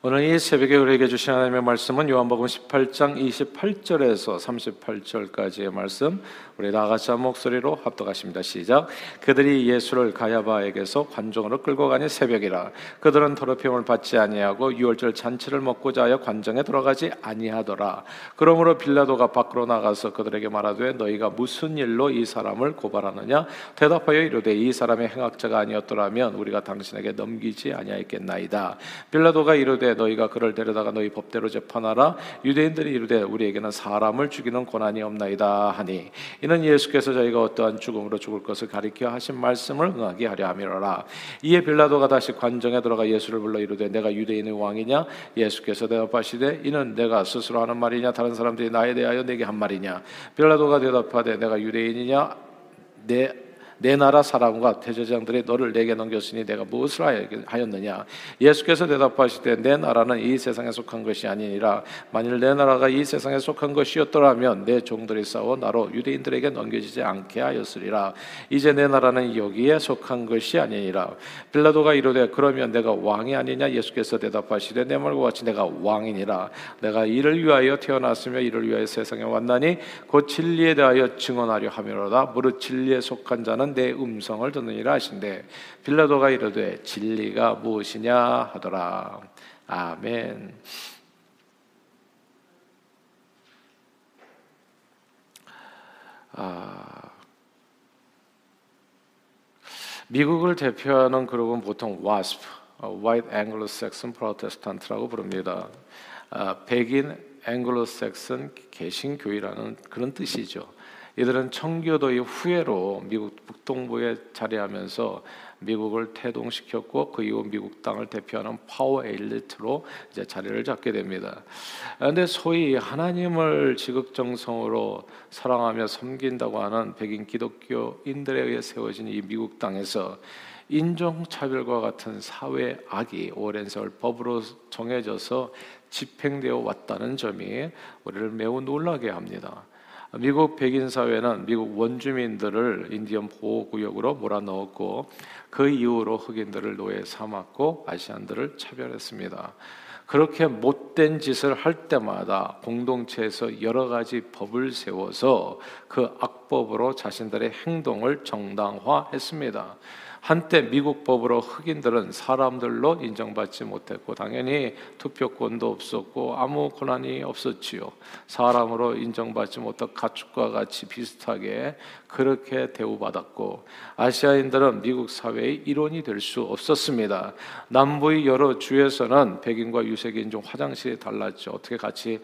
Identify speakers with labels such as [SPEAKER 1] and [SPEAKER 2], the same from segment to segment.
[SPEAKER 1] 오늘 이 새벽에 우리에게 주신 하나님의 말씀은 요한복음 18장 28절에서 38절까지의 말씀 우리 다 같이 한 목소리로 합독하십니다. 시작. 그들이 예수를 가야바에게서 관정으로 끌고 가니 새벽이라 그들은 더럽힘을 받지 아니하고 유월절 잔치를 먹고자 하여 관정에 들어가지 아니하더라. 그러므로 빌라도가 밖으로 나가서 그들에게 말하되 너희가 무슨 일로 이 사람을 고발하느냐 대답하여 이르되 이 사람의 행악자가 아니었더라면 우리가 당신에게 넘기지 아니하였겠나이다. 빌라도가 이르되 이르되 너희가 그를 데려다가 너희 법대로 재판하라. 유대인들이 이르되 우리에게는 사람을 죽이는 권한이 없나이다 하니 이는 예수께서 저희가 어떠한 죽음으로 죽을 것을 가리켜 하신 말씀을 응하게 하려 함이로라. 이에 빌라도가 다시 관정에 들어가 예수를 불러 이르되 내가 유대인의 왕이냐? 예수께서 대답하시되 이는 내가 스스로 하는 말이냐? 다른 사람들이 나에 대하여 내게 한 말이냐? 빌라도가 대답하되 내가 유대인이냐? 내 내 나라 사람과 대제장들이 너를 내게 넘겼으니 내가 무엇을 하였느냐? 예수께서 대답하시되 내 나라는 이 세상에 속한 것이 아니니라. 만일 내 나라가 이 세상에 속한 것이었더라면 내 종들이 싸워 나로 유대인들에게 넘겨지지 않게 하였으리라. 이제 내 나라는 여기에 속한 것이 아니니라. 빌라도가 이르되 그러면 내가 왕이 아니냐? 예수께서 대답하시되 내 말과 같이 내가 왕이니라. 내가 이를 위하여 태어났으며 이를 위하여 세상에 왔나니 곧 진리에 대하여 증언하려 함이로다. 무릇 진리에 속한 자는 내 음성을 듣느니라 하신대 빌라도가 이르되 진리가 무엇이냐 하더라 아멘. 아, 미국을 대표하는 그룹은 보통 WASP, White Anglo-Saxon Protestant라고 부릅니다. 아, 백인 앵글로색슨 개신교회라는 그런 뜻이죠. 이들은 청교도의 후예로 미국 북동부에 자리하면서 미국을 태동시켰고 그 이후 미국 땅을 대표하는 파워 엘리트로 이제 자리를 잡게 됩니다. 그런데 소위 하나님을 지극정성으로 사랑하며 섬긴다고 하는 백인 기독교인들에 의해 세워진 이 미국 땅에서 인종차별과 같은 사회 악이 오랜 세월 법으로 정해져서 집행되어 왔다는 점이 우리를 매우 놀라게 합니다. 미국 백인 사회는 미국 원주민들을 인디언 보호 구역으로 몰아넣었고 그 이후로 흑인들을 노예 삼았고 아시안들을 차별했습니다. 그렇게 못된 짓을 할 때마다 공동체에서 여러 가지 법을 세워서 그 악법으로 자신들의 행동을 정당화했습니다. 한때 미국 법으로 흑인들은 사람들로 인정받지 못했고 당연히 투표권도 없었고 아무 권한이 없었지요. 사람으로 인정받지 못한 가축과 같이 비슷하게 그렇게 대우받았고 아시아인들은 미국 사회의 일원이 될 수 없었습니다. 남부의 여러 주에서는 백인과 유색인종 화장실이 달랐죠. 어떻게 같이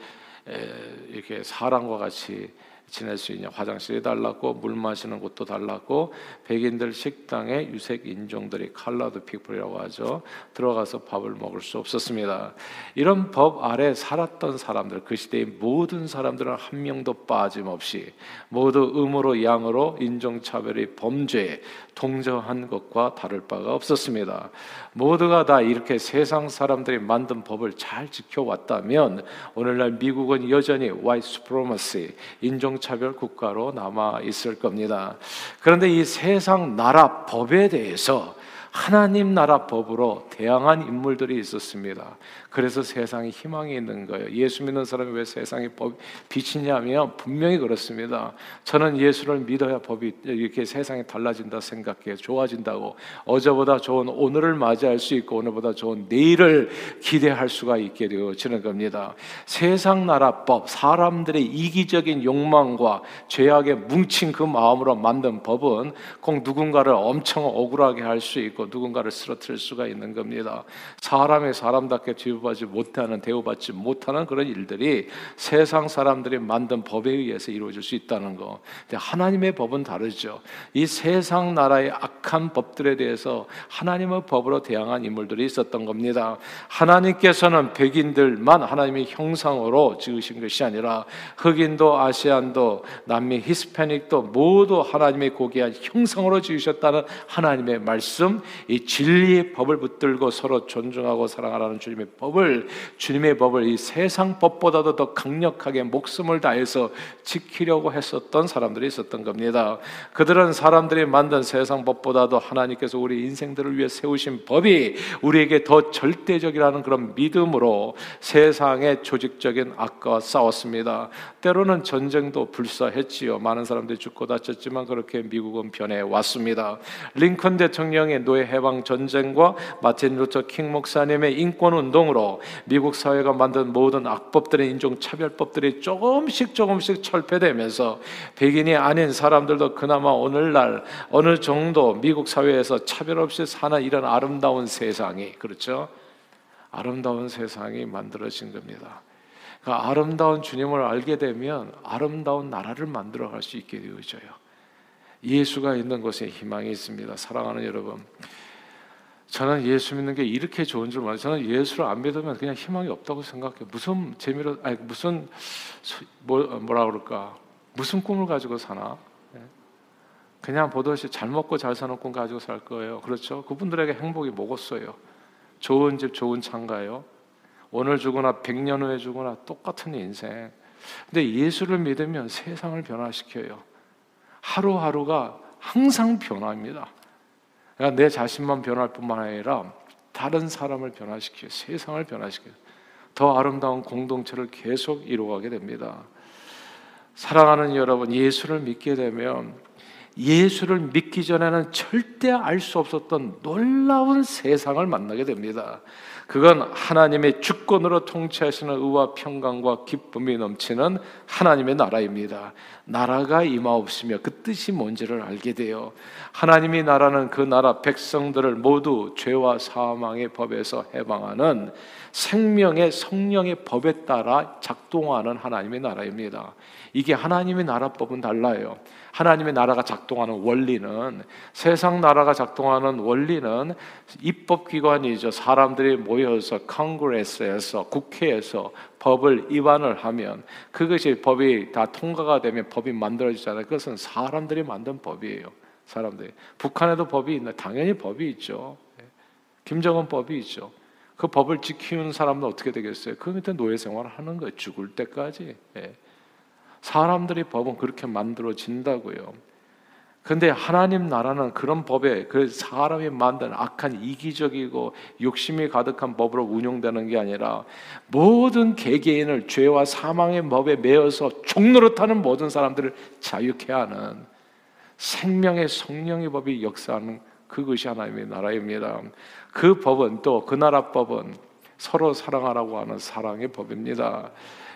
[SPEAKER 1] 이렇게 사람과 같이 지낼 수 있냐. 화장실이 달랐고 물 마시는 곳도 달랐고 백인들 식당에 유색 인종들이 칼라드 피플이라고 하죠. 들어가서 밥을 먹을 수 없었습니다. 이런 법 아래 살았던 사람들 그 시대의 모든 사람들은 한 명도 빠짐없이 모두 음으로 양으로 인종차별의 범죄에 동정한 것과 다를 바가 없었습니다. 모두가 다 이렇게 세상 사람들이 만든 법을 잘 지켜왔다면 오늘날 미국은 여전히 white supremacy 인종 인종차별 국가로 남아 있을 겁니다. 그런데 이 세상 나라 법에 대해서 하나님 나라 법으로 대항한 인물들이 있었습니다. 그래서 세상에 희망이 있는 거예요. 예수 믿는 사람이 왜 세상에 법 빛이냐면 분명히 그렇습니다. 저는 예수를 믿어야 법이 이렇게 세상이 달라진다 생각해요. 좋아진다고. 어제보다 좋은 오늘을 맞이할 수 있고 오늘보다 좋은 내일을 기대할 수가 있게 되어지는 겁니다. 세상 나라 법, 사람들의 이기적인 욕망과 죄악에 뭉친 그 마음으로 만든 법은 꼭 누군가를 엄청 억울하게 할 수 있고 누군가를 쓰러뜨릴 수가 있는 겁니다. 사람의 사람답게 뒤 대우받지 못하는 대우받지 못하는 그런 일들이 세상 사람들이 만든 법에 의해서 이루어질 수 있다는 거. 근데 하나님의 법은 다르죠. 이 세상 나라의 악한 법들에 대해서 하나님의 법으로 대항한 인물들이 있었던 겁니다. 하나님께서는 백인들만 하나님의 형상으로 지으신 것이 아니라 흑인도 아시안도 남미 히스패닉도 모두 하나님의 고귀한 형상으로 지으셨다는 하나님의 말씀 이 진리의 법을 붙들고 서로 존중하고 사랑하라는 주님의 법을 주님의 법을 이 세상 법보다도 더 강력하게 목숨을 다해서 지키려고 했었던 사람들이 있었던 겁니다. 그들은 사람들이 만든 세상 법보다도 하나님께서 우리 인생들을 위해 세우신 법이 우리에게 더 절대적이라는 그런 믿음으로 세상의 조직적인 악과 싸웠습니다. 때로는 전쟁도 불사했지요. 많은 사람들이 죽고 다쳤지만 그렇게 미국은 변해 왔습니다. 링컨 대통령의 노예 해방 전쟁과 마틴 루터 킹 목사님의 인권 운동으로 미국 사회가 만든 모든 악법들의 인종 차별법들이 조금씩 조금씩 철폐되면서 백인이 아닌 사람들도 그나마 오늘날 어느 정도 미국 사회에서 차별 없이 사는 이런 아름다운 세상이 그렇죠? 아름다운 세상이 만들어진 겁니다. 그 아름다운 주님을 알게 되면 아름다운 나라를 만들어 갈 수 있게 되어져요. 예수가 있는 곳에 희망이 있습니다. 사랑하는 여러분. 저는 예수 믿는 게 이렇게 좋은 줄 몰라요. 저는 예수를 안 믿으면 그냥 희망이 없다고 생각해요. 무슨 재미로, 아니, 무슨, 뭐, 뭐라 그럴까. 무슨 꿈을 가지고 사나? 예. 그냥 보듯이 잘 먹고 잘 사는 꿈 가지고 살 거예요. 그렇죠? 그분들에게 행복이 뭐겠어요? 좋은 집, 좋은 창가요. 오늘 죽거나 100년 후에 죽거나 똑같은 인생. 근데 예수를 믿으면 세상을 변화시켜요. 하루하루가 항상 변화입니다. 그러니까 내 자신만 변할 뿐만 아니라 다른 사람을 변화시켜 세상을 변화시켜 더 아름다운 공동체를 계속 이루어가게 됩니다. 사랑하는 여러분, 예수를 믿게 되면 예수를 믿기 전에는 절대 알 수 없었던 놀라운 세상을 만나게 됩니다. 그건 하나님의 주권으로 통치하시는 의와 평강과 기쁨이 넘치는 하나님의 나라입니다. 나라가 임하옵시며 그 뜻이 뭔지를 알게 돼요. 하나님이 나라는 그 나라 백성들을 모두 죄와 사망의 법에서 해방하는 생명의 성령의 법에 따라 작동하는 하나님의 나라입니다. 이게 하나님의 나라법은 달라요. 하나님의 나라가 작동하는 원리는 세상 나라가 작동하는 원리는 입법 기관이죠. 사람들이 모여서 Congress에서 국회에서 법을 입안을 하면 그것이 법이 다 통과가 되면 법이 만들어지잖아요. 그것은 사람들이 만든 법이에요. 사람들이 북한에도 법이 있나? 당연히 법이 있죠. 김정은 법이 있죠. 그 법을 지키는 사람은 어떻게 되겠어요? 그 밑에 노예 생활을 하는 거예요. 죽을 때까지. 예. 사람들이 법은 그렇게 만들어진다고요. 근데 하나님 나라는 그런 법에 그 사람이 만든 악한 이기적이고 욕심이 가득한 법으로 운영되는 게 아니라 모든 개개인을 죄와 사망의 법에 매여서 종노릇하는 모든 사람들을 자유케 하는 생명의 성령의 법이 역사하는 그것이 하나님의 나라입니다. 그 법은 또 그 나라 법은 서로 사랑하라고 하는 사랑의 법입니다.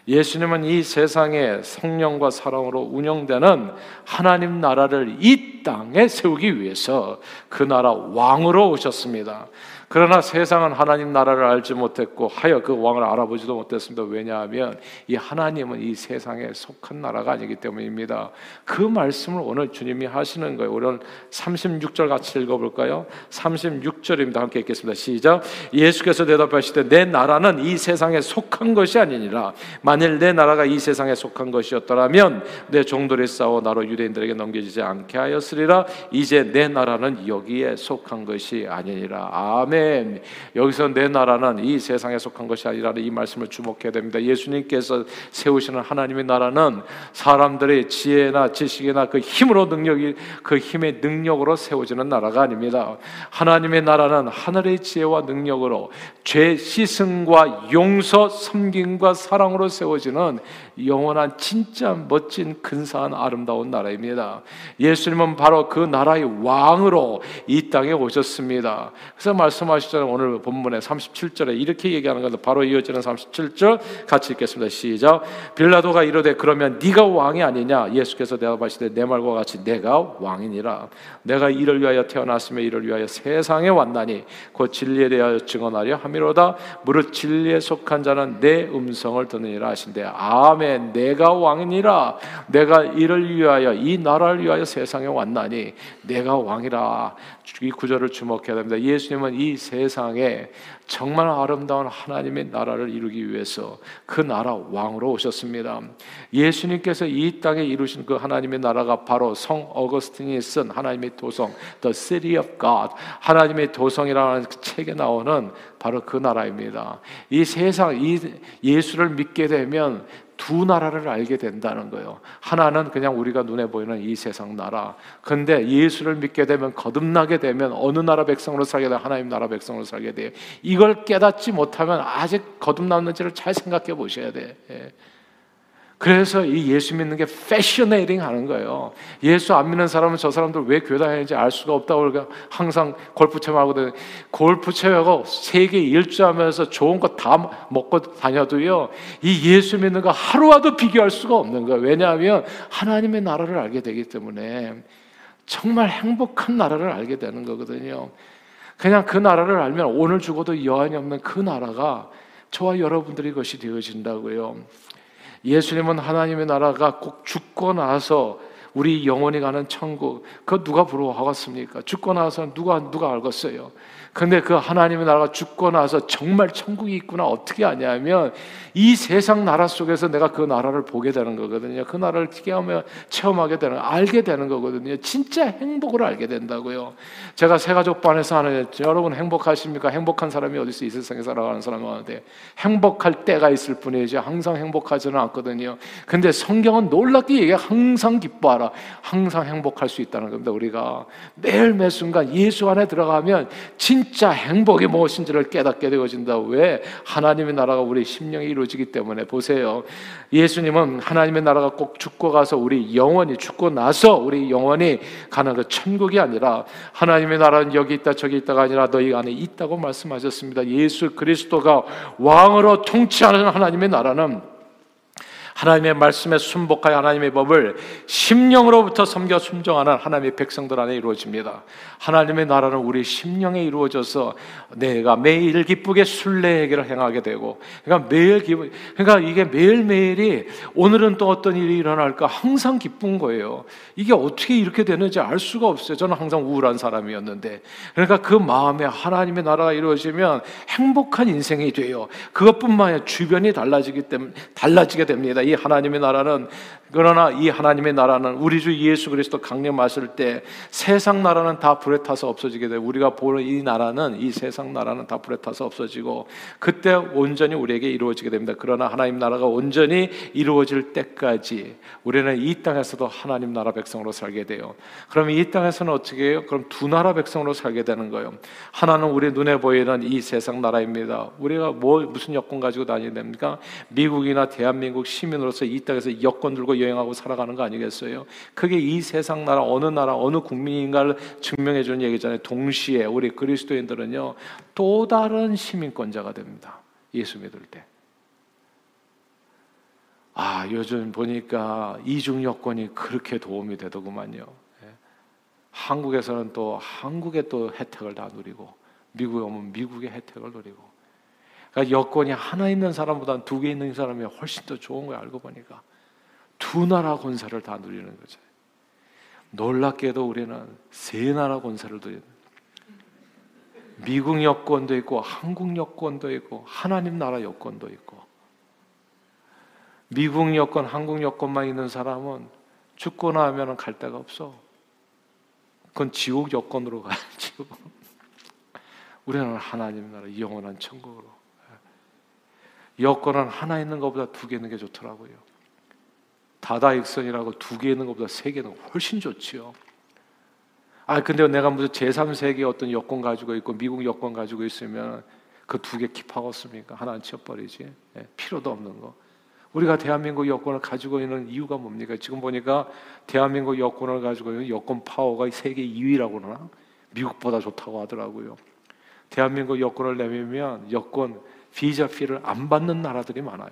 [SPEAKER 1] 예수님은 이 세상에 성령과 사랑으로 운영되는 하나님 나라를 이 땅에 세우기 위해서 그 나라 왕으로 오셨습니다. 그러나 세상은 하나님 나라를 알지 못했고 하여 그 왕을 알아보지도 못했습니다. 왜냐하면 이 하나님은 이 세상에 속한 나라가 아니기 때문입니다. 그 말씀을 오늘 주님이 하시는 거예요. 오늘 36절 같이 읽어볼까요? 36절입니다. 함께 읽겠습니다. 시작. 예수께서 대답하시되 내 나라는 이 세상에 속한 것이 아니니라. 만일 내 나라가 이 세상에 속한 것이었더라면 내 종들이 싸워 나로 유대인들에게 넘겨지지 않게 하였으리라. 이제 내 나라는 여기에 속한 것이 아니니라. 아멘. 여기서 내 나라는 이 세상에 속한 것이 아니라는 이 말씀을 주목해야 됩니다. 예수님께서 세우시는 하나님의 나라는 사람들의 지혜나 지식이나 그 힘으로 능력이 그 힘의 능력으로 세워지는 나라가 아닙니다. 하나님의 나라는 하늘의 지혜와 능력으로 죄 씻음과 용서, 섬김과 사랑으로 세워 지는 영원한 진짜 멋진 근사한 아름다운 나라입니다. 예수님은 바로 그 나라의 왕으로 이 땅에 오셨습니다. 그래서 말씀하시잖아요. 오늘 본문에 37절에 이렇게 얘기하는 건데 바로 이어지는 37절 같이 읽겠습니다. 시작. 빌라도가 이르되 그러면 네가 왕이 아니냐? 예수께서 대답하시되 내 말과 같이 내가 왕이니라. 내가 이를 위하여 태어났으며 이를 위하여 세상에 왔나니 곧 진리에 대하여 증언하려 함이로다. 무릇 진리에 속한 자는 내 음성을 듣느니라 하신대. 아멘. 내가 왕이니라. 내가 이를 위하여 이 나라를 위하여 세상에 왔나니 내가 왕이라. 이 구절을 주목해야 됩니다. 예수님은 이 세상에 정말 아름다운 하나님의 나라를 이루기 위해서 그 나라 왕으로 오셨습니다. 예수님께서 이 땅에 이루신 그 하나님의 나라가 바로 성 어거스틴이 쓴 하나님의 도성 The City of God 하나님의 도성이라는 그 책에 나오는 바로 그 나라입니다. 이 세상 이 예수를 믿게 되면 두 나라를 알게 된다는 거예요. 하나는 그냥 우리가 눈에 보이는 이 세상 나라. 근데 예수를 믿게 되면 거듭나게 되면 어느 나라 백성으로 살게 돼 하나님 나라 백성으로 살게 돼요. 이걸 깨닫지 못하면 아직 거듭났는지를 잘 생각해 보셔야 돼. 예. 그래서 이 예수 믿는 게 패셔네이팅 하는 거예요. 예수 안 믿는 사람은 저 사람들 왜 교회 다니는지 알 수가 없다고 그러니까 항상 골프 체험하거든. 골프 체험하고 세계 일주하면서 좋은 거 다 먹고 다녀도요. 이 예수 믿는 거 하루와도 비교할 수가 없는 거예요. 왜냐하면 하나님의 나라를 알게 되기 때문에 정말 행복한 나라를 알게 되는 거거든요. 그냥 그 나라를 알면 오늘 죽어도 여한이 없는 그 나라가 저와 여러분들이 것이 되어진다고요. 예수님은 하나님의 나라가 꼭 죽고 나서 우리 영원히 가는 천국 그 누가 부러워하겠습니까? 죽고 나서 누가 누가 알겠어요? 근데 그 하나님의 나라가 죽고 나서 정말 천국이 있구나 어떻게 아냐면 이 세상 나라 속에서 내가 그 나라를 보게 되는 거거든요. 그 나라를 체험하, 체험하게 되는 알게 되는 거거든요. 진짜 행복을 알게 된다고요. 제가 새가족반에서 하는 여러분 행복하십니까? 행복한 사람이 어디 있어 이 세상에 살아가는 사람이 많은데 행복할 때가 있을 뿐이지 항상 행복하지는 않거든요. 근데 성경은 놀랍게 얘기해 항상 기뻐하라. 항상 행복할 수 있다는 겁니다. 우리가 매일 매 순간 예수 안에 들어가면 진 진짜 행복이 무엇인지를 깨닫게 되어진다. 왜? 하나님의 나라가 우리 심령에 이루어지 기 때문에 보세요. 예수님은 하나님의 나라가 꼭 죽고 가서 우리 영원히 죽고 나서 우리 영원히 가는 그 천국이 아니라 하나님의 나라는 여기 있다 저기 있다가 아니라 너희 안에 있다고 말씀하셨습니다. 예수 그리스도가 왕으로 통치하는 하나님의 나라는 하나님의 말씀에 순복하여 하나님의 법을 심령으로부터 섬겨 순종하는 하나님의 백성들 안에 이루어집니다. 하나님의 나라는 우리 심령에 이루어져서 내가 매일 기쁘게 순례회개를 행하게 되고 그러니까 매일 기분 그러니까 이게 매일 매일이 오늘은 또 어떤 일이 일어날까 항상 기쁜 거예요. 이게 어떻게 이렇게 되는지 알 수가 없어요. 저는 항상 우울한 사람이었는데 그러니까 그 마음에 하나님의 나라가 이루어지면 행복한 인생이 돼요. 그것뿐만 아니라 주변이 달라지기 때문에 달라지게 됩니다. 이 하나님의 나라는 그러나 이 하나님의 나라는 우리 주 예수 그리스도 강림하실 때 세상 나라는 다 불에 타서 없어지게 돼요. 우리가 보는 이 나라는 이 세상 나라는 다 불에 타서 없어지고 그때 온전히 우리에게 이루어지게 됩니다. 그러나 하나님 나라가 온전히 이루어질 때까지 우리는 이 땅에서도 하나님 나라 백성으로 살게 돼요. 그럼 이 땅에서는 어떻게 해요? 그럼 두 나라 백성으로 살게 되는 거예요. 하나는 우리 눈에 보이는 이 세상 나라입니다. 우리가 뭐 무슨 여권 가지고 다니야 됩니까? 미국이나 대한민국 시민으로서 이 땅에서 여권 들고 여행하고 살아가는 거 아니겠어요? 그게 이 세상 나라 어느 나라 어느 국민인가를 증명해 주는 얘기잖아요. 동시에 우리 그리스도인들은요 또 다른 시민권자가 됩니다. 예수 믿을 때. 아 요즘 보니까 이중 여권이 그렇게 도움이 되더구만요. 예. 한국에서는 또 한국의 또 혜택을 다 누리고 미국에 오면 미국의 혜택을 누리고 그러니까 여권이 하나 있는 사람보다 두개 있는 사람이 훨씬 더 좋은 거예요 알고 보니까 두 나라 권세를 다 누리는 거죠. 놀랍게도 우리는 세 나라 권세를 누리는 미국 여권도 있고 한국 여권도 있고 하나님 나라 여권도 있고 미국 여권, 한국 여권만 있는 사람은 죽고 나면 갈 데가 없어. 그건 지옥 여권으로 가야지. 우리는 하나님 나라 영원한 천국으로. 여권은 하나 있는 것보다 두 개 있는 게 좋더라고요. 다다익선이라고 두 개 있는 것보다 세 개는 훨씬 좋지요. 아 근데 내가 무슨 제3세계 어떤 여권 가지고 있고 미국 여권 가지고 있으면 그 두 개 킵하겠습니까? 하나는 치워버리지. 예, 필요도 없는 거. 우리가 대한민국 여권을 가지고 있는 이유가 뭡니까? 지금 보니까 대한민국 여권을 가지고 있는 여권 파워가 세계 2위라고 그러나 미국보다 좋다고 하더라고요. 대한민국 여권을 내밀면 여권 비자 피를 안 받는 나라들이 많아요.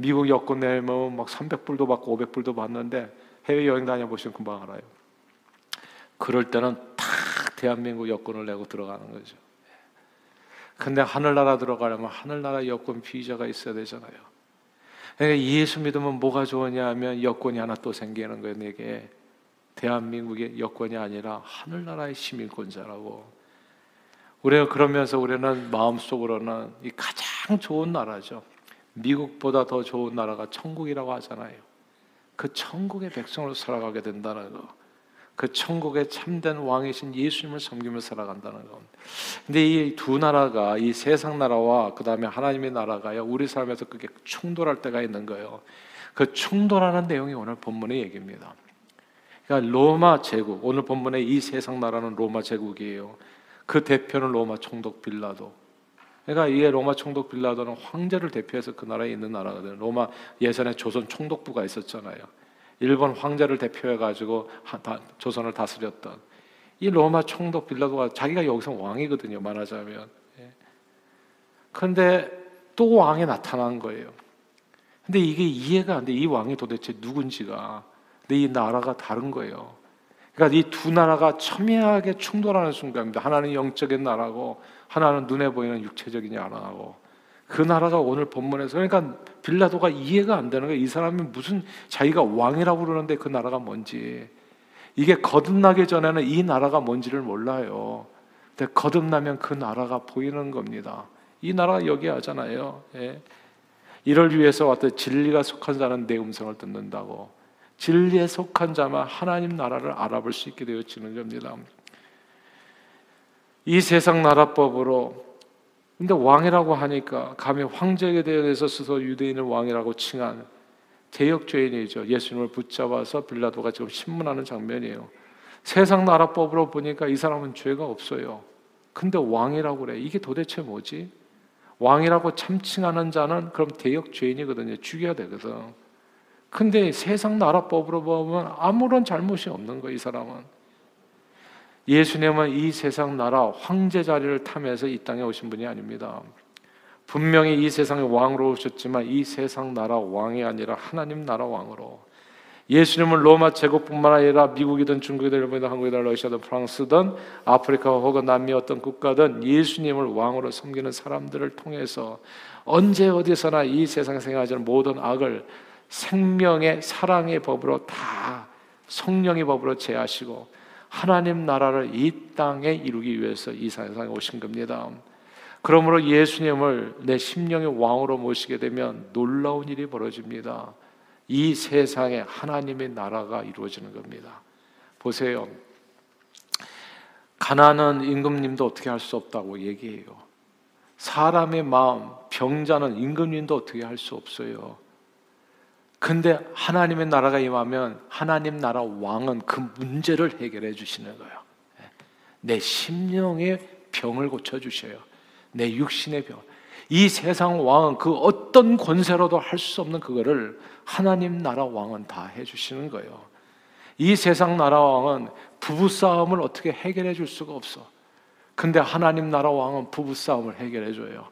[SPEAKER 1] 미국 여권 내면 막 300불도 받고 500불도 받는데 해외 여행 다녀보시면 금방 알아요. 그럴 때는 탁 대한민국 여권을 내고 들어가는 거죠. 근데 하늘나라 들어가려면 하늘나라 여권 비자가 있어야 되잖아요. 그러니까 예수 믿으면 뭐가 좋으냐 하면 여권이 하나 또 생기는 거예요, 내게. 대한민국의 여권이 아니라 하늘나라의 시민권자라고. 우리가 그러면서 우리는 마음속으로는 이 가장 좋은 나라죠. 미국보다 더 좋은 나라가 천국이라고 하잖아요. 그 천국의 백성으로 살아가게 된다는 거. 그 천국의 참된 왕이신 예수님을 섬기며 살아간다는 것. 근데 이 두 나라가 이 세상 나라와 그 다음에 하나님의 나라가요 우리 삶에서 그게 충돌할 때가 있는 거예요. 그 충돌하는 내용이 오늘 본문의 얘기입니다. 그러니까 로마 제국 오늘 본문의 이 세상 나라는 로마 제국이에요. 그 대표는 로마 총독 빌라도. 그러니까 이게 로마 총독 빌라도는 황제를 대표해서 그 나라에 있는 나라거든요. 로마 예전에 조선 총독부가 있었잖아요. 일본 황제를 대표해 가지고 조선을 다스렸던 이 로마 총독 빌라도가 자기가 여기서 왕이거든요. 말하자면. 그런데 예. 또 왕이 나타난 거예요. 근데 이게 이해가 안 돼. 이 왕이 도대체 누군지가. 근데 이 나라가 다른 거예요. 그러니까 이 두 나라가 첨예하게 충돌하는 순간입니다. 하나는 영적인 나라고 하나는 눈에 보이는 육체적인 나라고 그 나라가 오늘 본문에서 그러니까 빌라도가 이해가 안 되는 거예요. 이 사람이 무슨 자기가 왕이라고 그러는데 그 나라가 뭔지 이게 거듭나기 전에는 이 나라가 뭔지를 몰라요. 근데 거듭나면 그 나라가 보이는 겁니다. 이 나라가 여기 하잖아요. 예. 이를 위해서 왔던 진리가 속한 자는 내 음성을 듣는다고. 진리에 속한 자만 하나님 나라를 알아볼 수 있게 되어지는 겁니다. 이 세상 나라법으로 근데 왕이라고 하니까 감히 황제에 대해서 스스로 유대인을 왕이라고 칭한 대역죄인이죠. 예수님을 붙잡아서 빌라도가 지금 신문하는 장면이에요. 세상 나라법으로 보니까 이 사람은 죄가 없어요. 근데 왕이라고 그래. 이게 도대체 뭐지? 왕이라고 참칭하는 자는 그럼 대역죄인이거든요. 죽여야 되거든. 근데 세상 나라법으로 보면 아무런 잘못이 없는 거이 사람은. 예수님은 이 세상 나라 황제 자리를 탐해서 이 땅에 오신 분이 아닙니다. 분명히 이 세상의 왕으로 오셨지만 이 세상 나라 왕이 아니라 하나님 나라 왕으로 예수님은 로마 제국뿐만 아니라 미국이든 중국이든 일본이든 한국이든 러시아든 프랑스든 아프리카 혹은 남미 어떤 국가든 예수님을 왕으로 섬기는 사람들을 통해서 언제 어디서나 이 세상에 생활하는 모든 악을 생명의 사랑의 법으로 다 성령의 법으로 제하시고 하나님 나라를 이 땅에 이루기 위해서 이 세상에 오신 겁니다. 그러므로 예수님을 내 심령의 왕으로 모시게 되면 놀라운 일이 벌어집니다. 이 세상에 하나님의 나라가 이루어지는 겁니다. 보세요. 가난한 임금님도 어떻게 할 수 없다고 얘기해요. 사람의 마음, 병자는 임금님도 어떻게 할 수 없어요. 근데 하나님의 나라가 임하면 하나님 나라 왕은 그 문제를 해결해 주시는 거예요. 내 심령의 병을 고쳐 주셔요. 내 육신의 병. 이 세상 왕은 그 어떤 권세로도 할 수 없는 그거를 하나님 나라 왕은 다 해 주시는 거예요. 이 세상 나라 왕은 부부 싸움을 어떻게 해결해 줄 수가 없어. 근데 하나님 나라 왕은 부부 싸움을 해결해 줘요.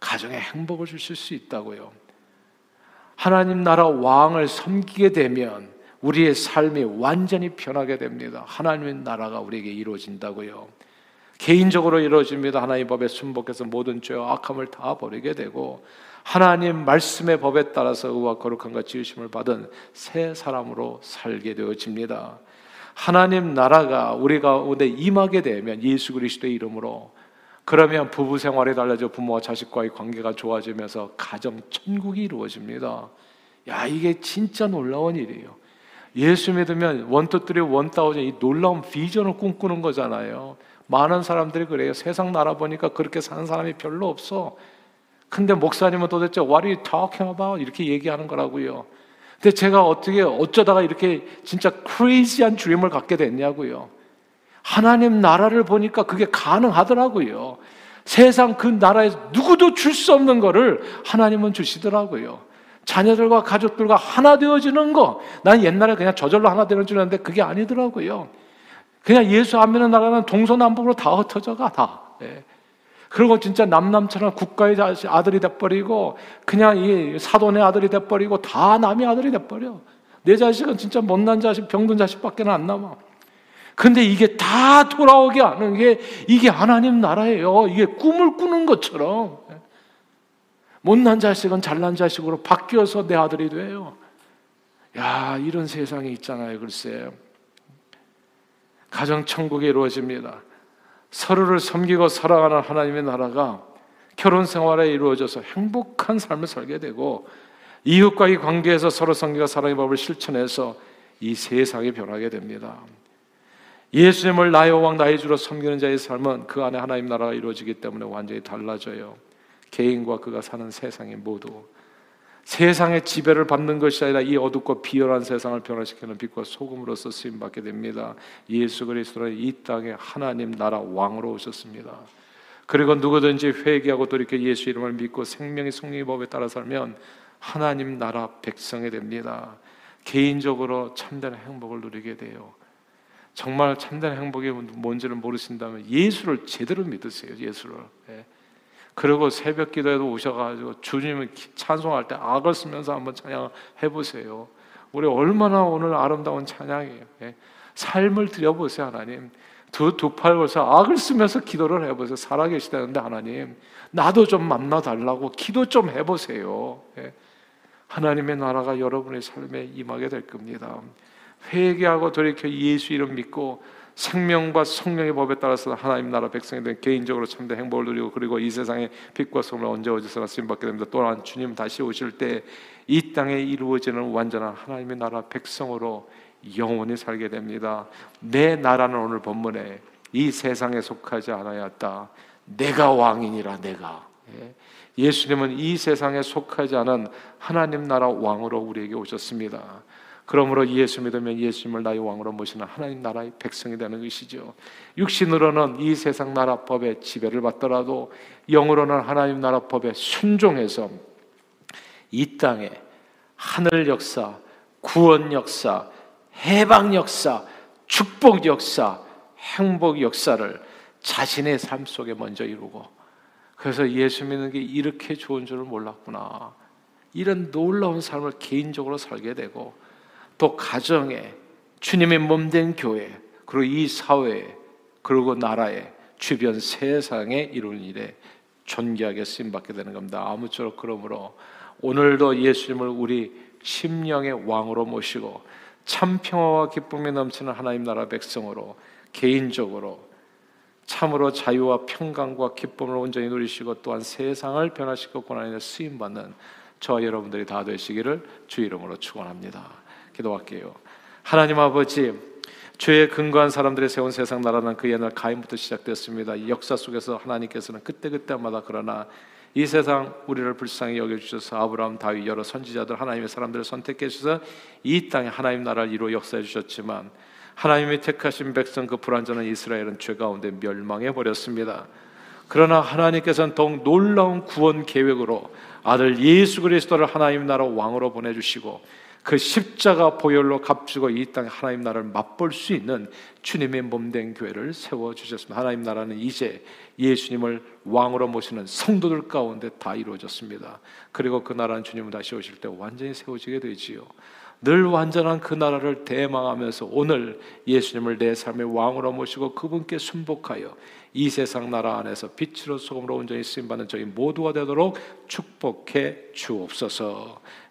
[SPEAKER 1] 가정에 행복을 주실 수 있다고요. 하나님 나라 왕을 섬기게 되면 우리의 삶이 완전히 변하게 됩니다. 하나님의 나라가 우리에게 이루어진다고요. 개인적으로 이루어집니다. 하나님 법에 순복해서 모든 죄와 악함을 다 버리게 되고 하나님 말씀의 법에 따라서 의와 거룩함과 지으심을 받은 새 사람으로 살게 되어집니다. 하나님 나라가 우리 가운데 임하게 되면 예수 그리스도의 이름으로 그러면 부부 생활이 달라져 부모와 자식과의 관계가 좋아지면서 가정 천국이 이루어집니다. 야, 이게 진짜 놀라운 일이에요. 예수 믿으면 원투쓰리 원다우전 이 놀라운 비전을 꿈꾸는 거잖아요. 많은 사람들이 그래요. 세상 나라 보니까 그렇게 사는 사람이 별로 없어. 근데 목사님은 도대체 what are you about? 이렇게 얘기하는 거라고요. 근데 제가 어떻게 어쩌다가 이렇게 진짜 크레이지한 드림을 갖게 됐냐고요. 하나님 나라를 보니까 그게 가능하더라고요. 세상 그 나라에서 누구도 줄 수 없는 거를 하나님은 주시더라고요. 자녀들과 가족들과 하나 되어지는 거. 난 옛날에 그냥 저절로 하나 되는 줄 알았는데 그게 아니더라고요. 그냥 예수 안 믿는 나라는 동서남북으로 다 흩어져 가, 다. 예. 그리고 진짜 남남처럼 국가의 아들이 돼버리고, 그냥 이 사돈의 아들이 돼버리고, 다 남의 아들이 돼버려. 내 자식은 진짜 못난 자식, 병든 자식밖에 안 남아. 근데 이게 다 돌아오게 하는 게 이게 하나님 나라예요. 이게 꿈을 꾸는 것처럼. 못난 자식은 잘난 자식으로 바뀌어서 내 아들이 돼요. 야, 이런 세상이 있잖아요, 글쎄. 가정천국이 이루어집니다. 서로를 섬기고 살아가는 하나님의 나라가 결혼 생활에 이루어져서 행복한 삶을 살게 되고 이웃과의 관계에서 서로 섬기고 사랑의 법을 실천해서 이 세상이 변하게 됩니다. 예수님을 나의 왕 나의 주로 섬기는 자의 삶은 그 안에 하나님 나라가 이루어지기 때문에 완전히 달라져요. 개인과 그가 사는 세상이 모두 세상의 지배를 받는 것이 아니라 이 어둡고 비열한 세상을 변화시키는 빛과 소금으로서 쓰임 받게 됩니다. 예수 그리스도는 이 땅에 하나님 나라 왕으로 오셨습니다. 그리고 누구든지 회개하고 돌이켜 예수 이름을 믿고 생명의 승리의 법에 따라 살면 하나님 나라 백성이 됩니다. 개인적으로 참된 행복을 누리게 돼요. 정말 참된 행복이 뭔지를 모르신다면 예수를 제대로 믿으세요. 예수를. 예. 그리고 새벽 기도에도 오셔가지고 주님을 찬송할 때 악을 쓰면서 한번 찬양해 보세요. 우리 얼마나 오늘 아름다운 찬양이에요. 예. 삶을 드려보세요, 하나님. 두, 두 팔 벌써 악을 쓰면서 기도를 해보세요. 살아계시다는데, 하나님. 나도 좀 만나 달라고 기도 좀 해보세요. 예. 하나님의 나라가 여러분의 삶에 임하게 될 겁니다. 회개하고 돌이켜 예수 이름 믿고 생명과 성령의 법에 따라서 하나님 나라 백성이 된 개인적으로 참된 행복을 누리고 그리고 이 세상의 빛과 소금을 언제 어디서나 쓰임 받게 됩니다. 또한 주님 다시 오실 때 이 땅에 이루어지는 완전한 하나님의 나라 백성으로 영원히 살게 됩니다. 내 나라는 오늘 본문에 이 세상에 속하지 않아야했다. 내가 왕이니라 내가. 예. 예수님은 이 세상에 속하지 않은 하나님 나라 왕으로 우리에게 오셨습니다. 그러므로 예수 믿으면 예수님을 나의 왕으로 모시는 하나님 나라의 백성이 되는 것이죠. 육신으로는 이 세상 나라 법에 지배를 받더라도 영으로는 하나님 나라 법에 순종해서 이 땅에 하늘 역사, 구원 역사, 해방 역사, 축복 역사, 행복 역사를 자신의 삶 속에 먼저 이루고 그래서 예수 믿는 게 이렇게 좋은 줄을 몰랐구나. 이런 놀라운 삶을 개인적으로 살게 되고 또 가정에 주님의 몸 된 교회 그리고 이 사회에 그리고 나라에 주변 세상에 이루는 일에 존귀하게 쓰임 받게 되는 겁니다. 아무쪼록 그러므로 오늘도 예수님을 우리 심령의 왕으로 모시고 참 평화와 기쁨이 넘치는 하나님 나라 백성으로 개인적으로 참으로 자유와 평강과 기쁨을 온전히 누리시고 또한 세상을 변화시키고 고난에 쓰임 받는 저와 여러분들이 다 되시기를 주 이름으로 축원합니다. 기도할게요. 하나님 아버지, 죄에 근거한 사람들이 세운 세상 나라는 그 옛날 가인부터 시작되었습니다. 역사 속에서 하나님께서는 그때 그때마다 그러나 이 세상 우리를 불쌍히 여겨 주셔서 아브라함, 다윗 여러 선지자들 하나님의 사람들을 선택해 주셔서 이 땅에 하나님 나라를 이루어 역사해 주셨지만 하나님이 택하신 백성 그 불완전한 이스라엘은 죄 가운데 멸망해 버렸습니다. 그러나 하나님께서는 더욱 놀라운 구원 계획으로 아들 예수 그리스도를 하나님 나라 왕으로 보내주시고 그 십자가 보혈로 값주고 이 땅에 하나님 나라를 맛볼 수 있는 주님의 몸된 교회를 세워 주셨습니다. 하나님 나라는 이제 예수님을 왕으로 모시는 성도들 가운데 다 이루어졌습니다. 그리고 그 나라는 주님은 다시 오실 때 완전히 세워지게 되지요. 늘 완전한 그 나라를 대망하면서 오늘 예수님을 내 삶의 왕으로 모시고 그분께 순복하여 이 세상 나라 안에서 빛으로 소금으로 온전히 쓰임 받는 저희 모두가 되도록 축복해 주옵소서.